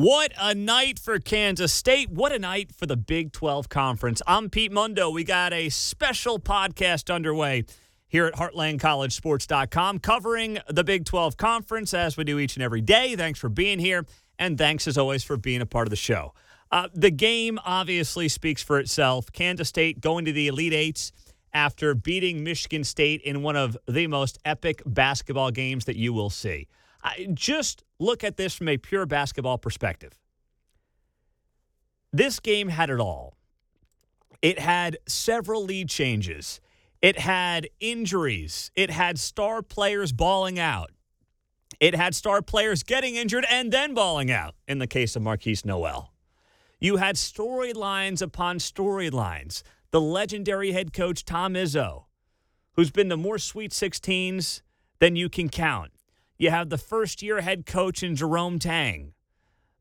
What a night for Kansas State. What a night for the Big 12 Conference. I'm Pete Mundo. We got a special podcast underway here at heartlandcollegesports.com covering the Big 12 Conference as we do each and every day. Thanks for being here, and thanks as always for being a part of the show. Uh, the game obviously speaks for itself. Kansas State going to the Elite Eights after beating Michigan State in one of the most epic basketball games that you will see. I, just look at this from a pure basketball perspective. This game had it all. It had several lead changes. It had injuries. It had star players balling out. It had star players getting injured and then balling out in the case of Markquis Nowell. You had storylines upon storylines. The legendary head coach Tom Izzo, who's been to more Sweet 16s than you can count. You have the first year head coach in Jerome Tang,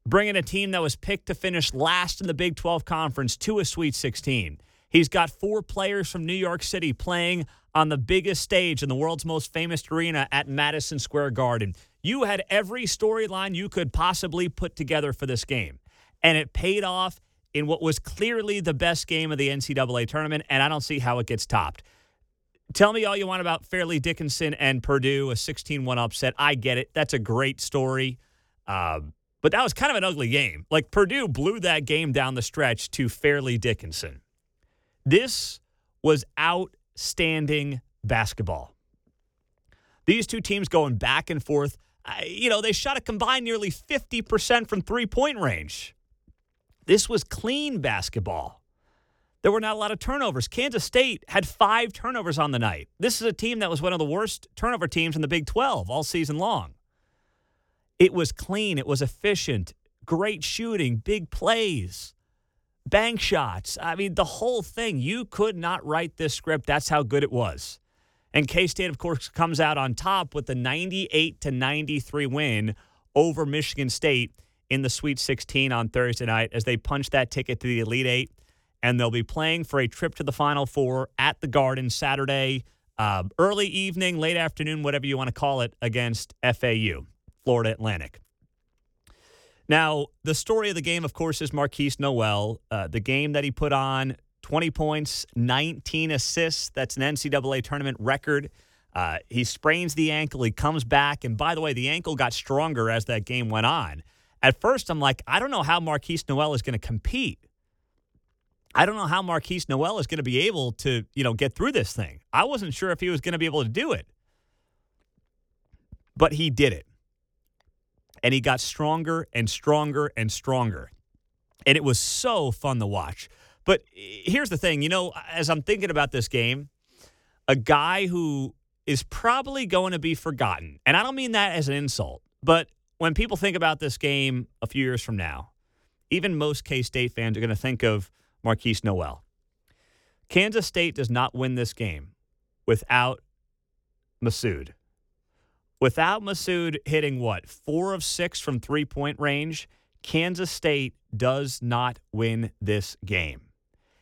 bringing a team that was picked to finish last in the Big 12 Conference to a Sweet 16. He's got four players from New York City playing on the biggest stage in the world's most famous arena at Madison Square Garden. You had every storyline you could possibly put together for this game, and it paid off in what was clearly the best game of the NCAA tournament, and I don't see how it gets topped. Tell me all you want about Fairleigh Dickinson and Purdue, a 16 1 upset. I get it. That's a great story. Um, but that was kind of an ugly game. Like Purdue blew that game down the stretch to Fairleigh Dickinson. This was outstanding basketball. These two teams going back and forth. you know, they shot a combined nearly 50% from three point range. This was clean basketball. There were not a lot of turnovers. Kansas State had five turnovers on the night. This is a team that was one of the worst turnover teams in the Big 12 all season long. It was clean, it was efficient, great shooting, big plays, bank shots. I mean, the whole thing. You could not write this script. That's how good it was. And K State, of course, comes out on top with the 98 to 93 win over Michigan State in the Sweet 16 on Thursday night as they punch that ticket to the Elite Eight and they'll be playing for a trip to the Final Four at the Garden Saturday, uh, early evening, late afternoon, whatever you want to call it, against FAU, Florida Atlantic. Now, the story of the game, of course, is Markquis Nowell. Uh, the game that he put on 20 points, 19 assists. That's an NCAA tournament record. Uh, he sprains the ankle. He comes back. And by the way, the ankle got stronger as that game went on. At first, I'm like, I don't know how Markquis Nowell is going to compete I don't know how Markquis Nowell is going to be able to, you know, get through this thing. I wasn't sure if he was going to be able to do it. But he did it. And he got stronger and stronger and stronger. And it was so fun to watch. But eh, here's the thing, you know, as I'm thinking about this game, a guy who is probably going to be forgotten. And I don't mean that as an insult, but when people think about this game a few years from now, even most K State fans are going to think of Markquis Nowell. Kansas State does not win this game without Massoud. Without Massoud hitting what, four of six from three point range, Kansas State does not win this game.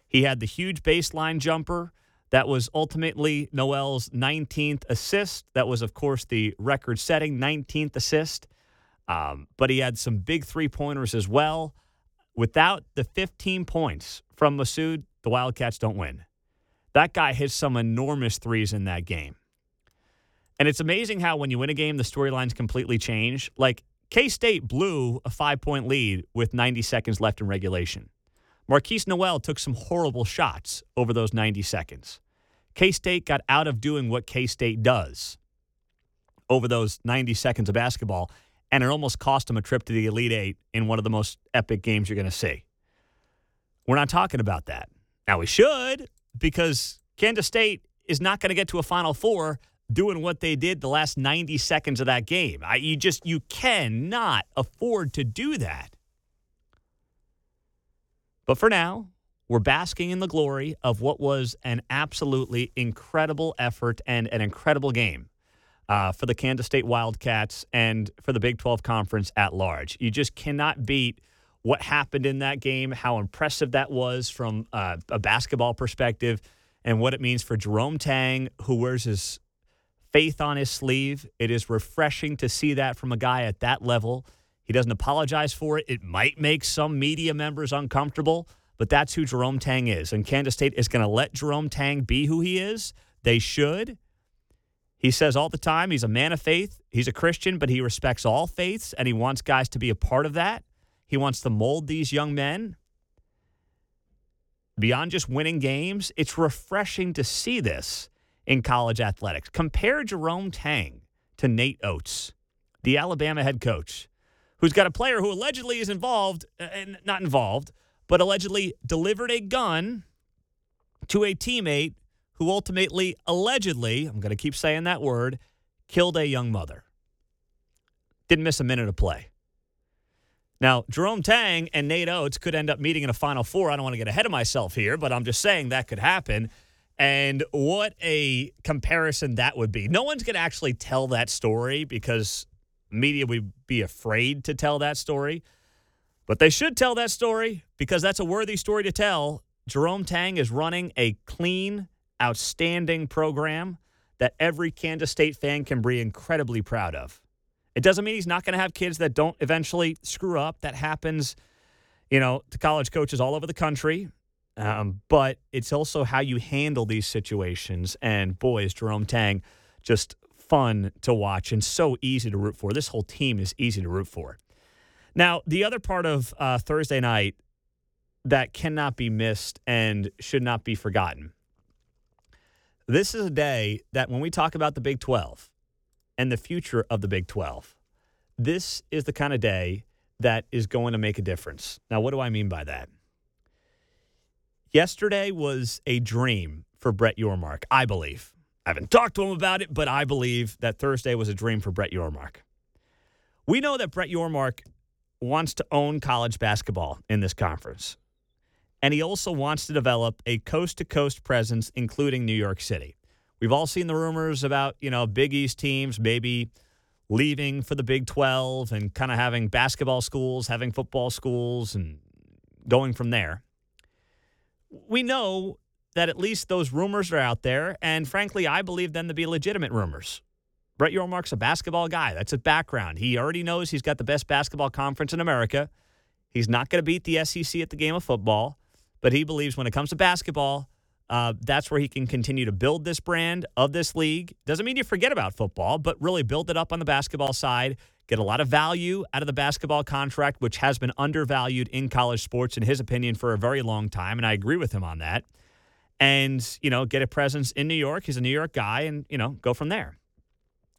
He had the huge baseline jumper that was ultimately Nowell's 19th assist. That was, of course, the record setting 19th assist. Um, but he had some big three pointers as well. Without the 15 points from Massoud, the Wildcats don't win. That guy hits some enormous threes in that game. And it's amazing how when you win a game, the storylines completely change. Like K State blew a five point lead with 90 seconds left in regulation. Markquis Nowell took some horrible shots over those 90 seconds. K State got out of doing what K State does over those 90 seconds of basketball and it almost cost him a trip to the Elite Eight in one of the most epic games you're going to see. We're not talking about that. Now, we should, because Kansas State is not going to get to a Final Four doing what they did the last 90 seconds of that game. I, you just, you cannot afford to do that. But for now, we're basking in the glory of what was an absolutely incredible effort and an incredible game uh, for the Kansas State Wildcats and for the Big 12 Conference at large. You just cannot beat what happened in that game, how impressive that was from uh, a basketball perspective, and what it means for Jerome Tang, who wears his faith on his sleeve. It is refreshing to see that from a guy at that level. He doesn't apologize for it. It might make some media members uncomfortable, but that's who Jerome Tang is. And Kansas State is going to let Jerome Tang be who he is. They should. He says all the time he's a man of faith. He's a Christian, but he respects all faiths and he wants guys to be a part of that. He wants to mold these young men. Beyond just winning games, it's refreshing to see this in college athletics. Compare Jerome Tang to Nate Oats, the Alabama head coach, who's got a player who allegedly is involved, and uh, not involved, but allegedly delivered a gun to a teammate who ultimately, allegedly, I'm going to keep saying that word, killed a young mother. Didn't miss a minute of play. Now, Jerome Tang and Nate Oats could end up meeting in a Final Four. I don't want to get ahead of myself here, but I'm just saying that could happen. And what a comparison that would be. No one's going to actually tell that story because media would be afraid to tell that story. But they should tell that story because that's a worthy story to tell. Jerome Tang is running a clean, outstanding program that every Kansas State fan can be incredibly proud of. It doesn't mean he's not going to have kids that don't eventually screw up. That happens, you know, to college coaches all over the country. Um, but it's also how you handle these situations. And boy, is Jerome Tang just fun to watch and so easy to root for. This whole team is easy to root for. Now, the other part of uh, Thursday night that cannot be missed and should not be forgotten. This is a day that when we talk about the Big 12 and the future of the Big 12, this is the kind of day that is going to make a difference. Now, what do I mean by that? Yesterday was a dream for Brett Yormark, I believe. I haven't talked to him about it, but I believe that Thursday was a dream for Brett Yormark. We know that Brett Yormark wants to own college basketball in this conference. And he also wants to develop a coast to coast presence, including New York City. We've all seen the rumors about, you know, Big East teams maybe leaving for the Big 12 and kind of having basketball schools, having football schools, and going from there. We know that at least those rumors are out there. And frankly, I believe them to be legitimate rumors. Brett Yormark's a basketball guy. That's his background. He already knows he's got the best basketball conference in America. He's not going to beat the SEC at the game of football, but he believes when it comes to basketball, uh, that's where he can continue to build this brand of this league. Doesn't mean you forget about football, but really build it up on the basketball side. Get a lot of value out of the basketball contract, which has been undervalued in college sports, in his opinion, for a very long time. And I agree with him on that. And, you know, get a presence in New York. He's a New York guy and, you know, go from there.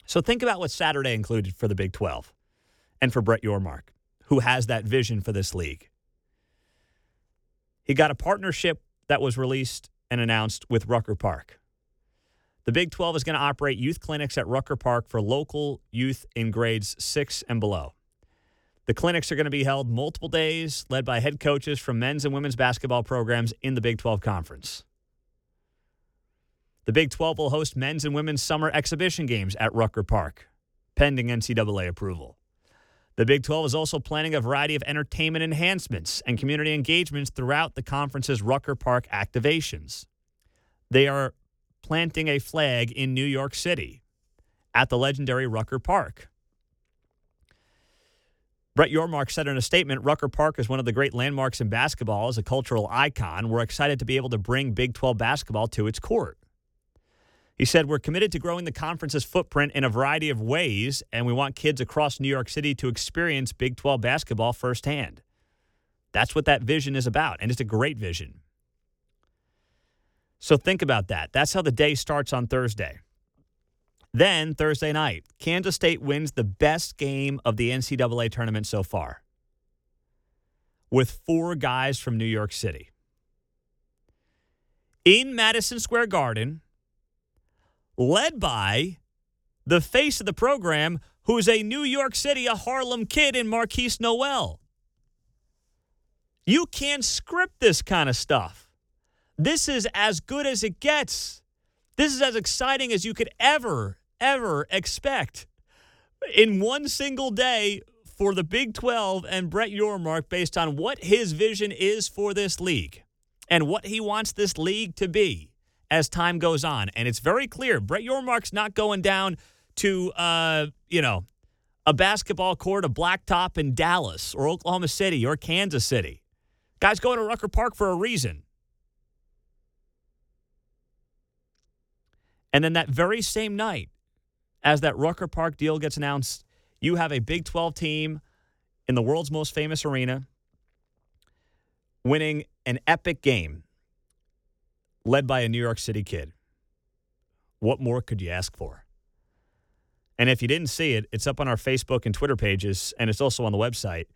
So think about what Saturday included for the Big 12 and for Brett Yormark, who has that vision for this league. He got a partnership that was released and announced with Rucker Park. The Big 12 is going to operate youth clinics at Rucker Park for local youth in grades six and below. The clinics are going to be held multiple days, led by head coaches from men's and women's basketball programs in the Big 12 Conference. The Big 12 will host men's and women's summer exhibition games at Rucker Park, pending NCAA approval. The Big 12 is also planning a variety of entertainment enhancements and community engagements throughout the conference's Rucker Park activations. They are planting a flag in New York City at the legendary Rucker Park. Brett Yormark said in a statement Rucker Park is one of the great landmarks in basketball as a cultural icon. We're excited to be able to bring Big 12 basketball to its court. He said, We're committed to growing the conference's footprint in a variety of ways, and we want kids across New York City to experience Big 12 basketball firsthand. That's what that vision is about, and it's a great vision. So think about that. That's how the day starts on Thursday. Then, Thursday night, Kansas State wins the best game of the NCAA tournament so far with four guys from New York City. In Madison Square Garden, led by the face of the program, who's a New York City, a Harlem kid in Markquis Nowell. You can't script this kind of stuff. This is as good as it gets. This is as exciting as you could ever, ever expect. In one single day for the Big 12 and Brett Yormark, based on what his vision is for this league and what he wants this league to be as time goes on. And it's very clear Brett Yormark's not going down to, uh, you know, a basketball court, a blacktop in Dallas or Oklahoma City or Kansas City. Guys going to Rucker Park for a reason. And then that very same night, as that Rucker Park deal gets announced, you have a Big 12 team in the world's most famous arena winning an epic game led by a New York City kid. What more could you ask for? And if you didn't see it, it's up on our Facebook and Twitter pages, and it's also on the website.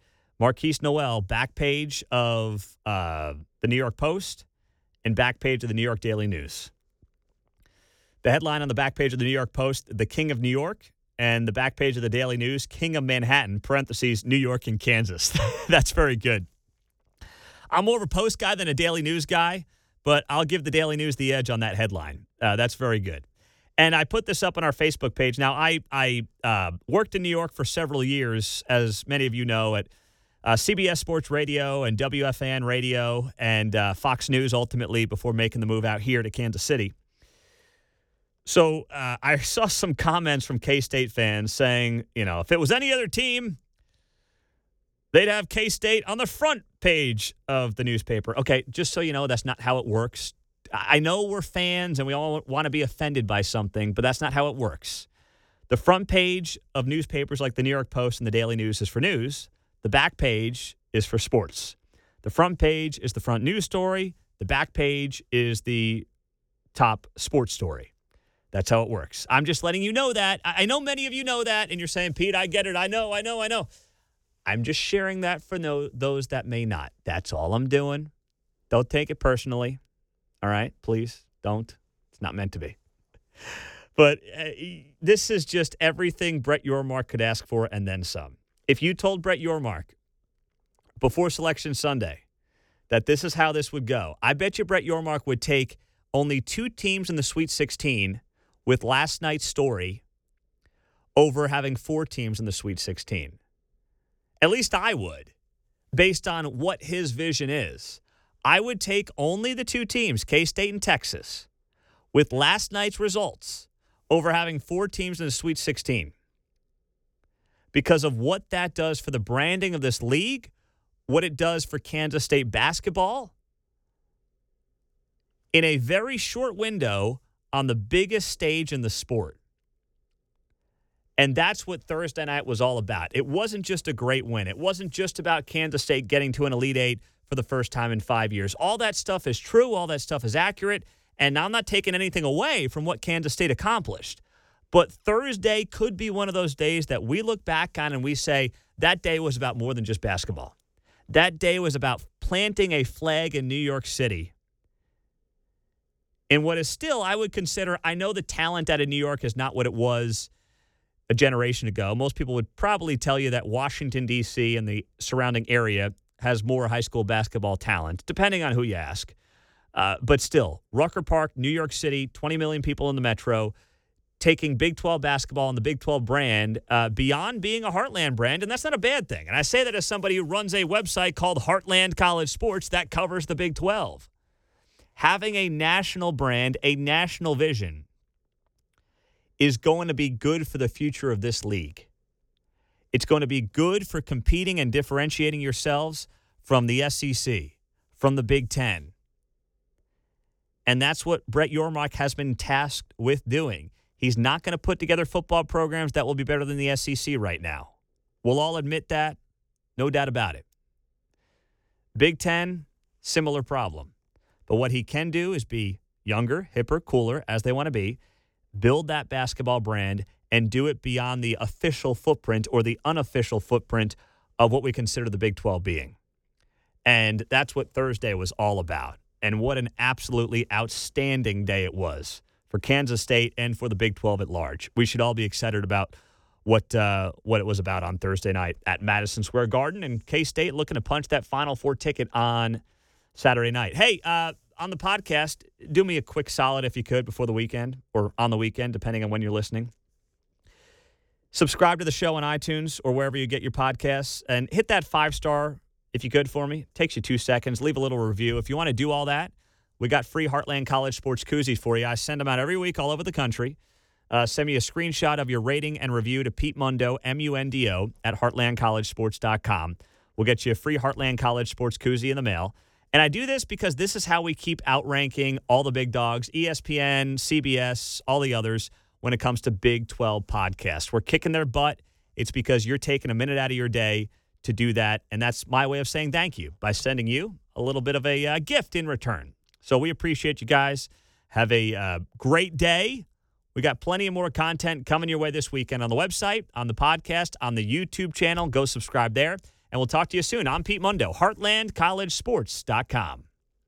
Markquis Nowell, back page of uh, the New York Post and back page of the New York Daily News. The headline on the back page of the New York Post, The King of New York, and the back page of the Daily News, King of Manhattan, parentheses, New York and Kansas. That's very good. I'm more of a post guy than a Daily News guy, but I'll give the Daily News the edge on that headline. Uh, that's very good. And I put this up on our Facebook page. Now, I, I uh, worked in New York for several years, as many of you know, at uh, CBS Sports Radio and WFAN Radio and uh, Fox News ultimately before making the move out here to Kansas City. So uh, I saw some comments from K State fans saying, you know, if it was any other team, they'd have K State on the front page of the newspaper. Okay, just so you know, that's not how it works. I know we're fans and we all want to be offended by something, but that's not how it works. The front page of newspapers like the New York Post and the Daily News is for news. The back page is for sports. The front page is the front news story. The back page is the top sports story. That's how it works. I'm just letting you know that. I know many of you know that, and you're saying, Pete, I get it. I know, I know, I know. I'm just sharing that for no, those that may not. That's all I'm doing. Don't take it personally. All right, please don't. It's not meant to be. But uh, this is just everything Brett Yormark could ask for and then some. If you told Brett Yormark before Selection Sunday that this is how this would go, I bet you Brett Yormark would take only two teams in the Sweet 16 with last night's story over having four teams in the Sweet 16. At least I would, based on what his vision is. I would take only the two teams, K State and Texas, with last night's results over having four teams in the Sweet 16 because of what that does for the branding of this league, what it does for Kansas State basketball. In a very short window on the biggest stage in the sport. And that's what Thursday night was all about. It wasn't just a great win. It wasn't just about Kansas State getting to an Elite Eight for the first time in five years. All that stuff is true, all that stuff is accurate, and I'm not taking anything away from what Kansas State accomplished. But Thursday could be one of those days that we look back on and we say that day was about more than just basketball. That day was about planting a flag in New York City. In what is still, I would consider, I know the talent out of New York is not what it was a generation ago. Most people would probably tell you that Washington, D.C. and the surrounding area has more high school basketball talent, depending on who you ask. Uh, but still, Rucker Park, New York City, 20 million people in the metro, taking Big 12 basketball and the Big 12 brand uh, beyond being a Heartland brand. And that's not a bad thing. And I say that as somebody who runs a website called Heartland College Sports that covers the Big 12. Having a national brand, a national vision, is going to be good for the future of this league. It's going to be good for competing and differentiating yourselves from the SEC, from the Big Ten. And that's what Brett Yormark has been tasked with doing. He's not going to put together football programs that will be better than the SEC right now. We'll all admit that. No doubt about it. Big Ten, similar problem. But what he can do is be younger, hipper, cooler, as they want to be, build that basketball brand, and do it beyond the official footprint or the unofficial footprint of what we consider the Big 12 being. And that's what Thursday was all about. And what an absolutely outstanding day it was for Kansas State and for the Big 12 at large. We should all be excited about what uh, what it was about on Thursday night at Madison Square Garden, and K State looking to punch that Final Four ticket on Saturday night. Hey, uh, on the podcast, do me a quick solid if you could before the weekend or on the weekend, depending on when you're listening. Subscribe to the show on iTunes or wherever you get your podcasts and hit that five star if you could for me. It takes you two seconds. Leave a little review. If you want to do all that, we got free Heartland College sports koozies for you. I send them out every week all over the country. uh, send me a screenshot of your rating and review to Pete Mundo, M U N D O, at heartlandcollegesports.com. We'll get you a free Heartland College Sports Koozie in the mail. And I do this because this is how we keep outranking all the big dogs, ESPN, CBS, all the others, when it comes to Big 12 podcasts. We're kicking their butt. It's because you're taking a minute out of your day to do that. And that's my way of saying thank you by sending you a little bit of a uh, gift in return. So we appreciate you guys. Have a uh, great day. We got plenty of more content coming your way this weekend on the website, on the podcast, on the YouTube channel. Go subscribe there. And we'll talk to you soon. I'm Pete Mundo, HeartlandCollegeSports.com.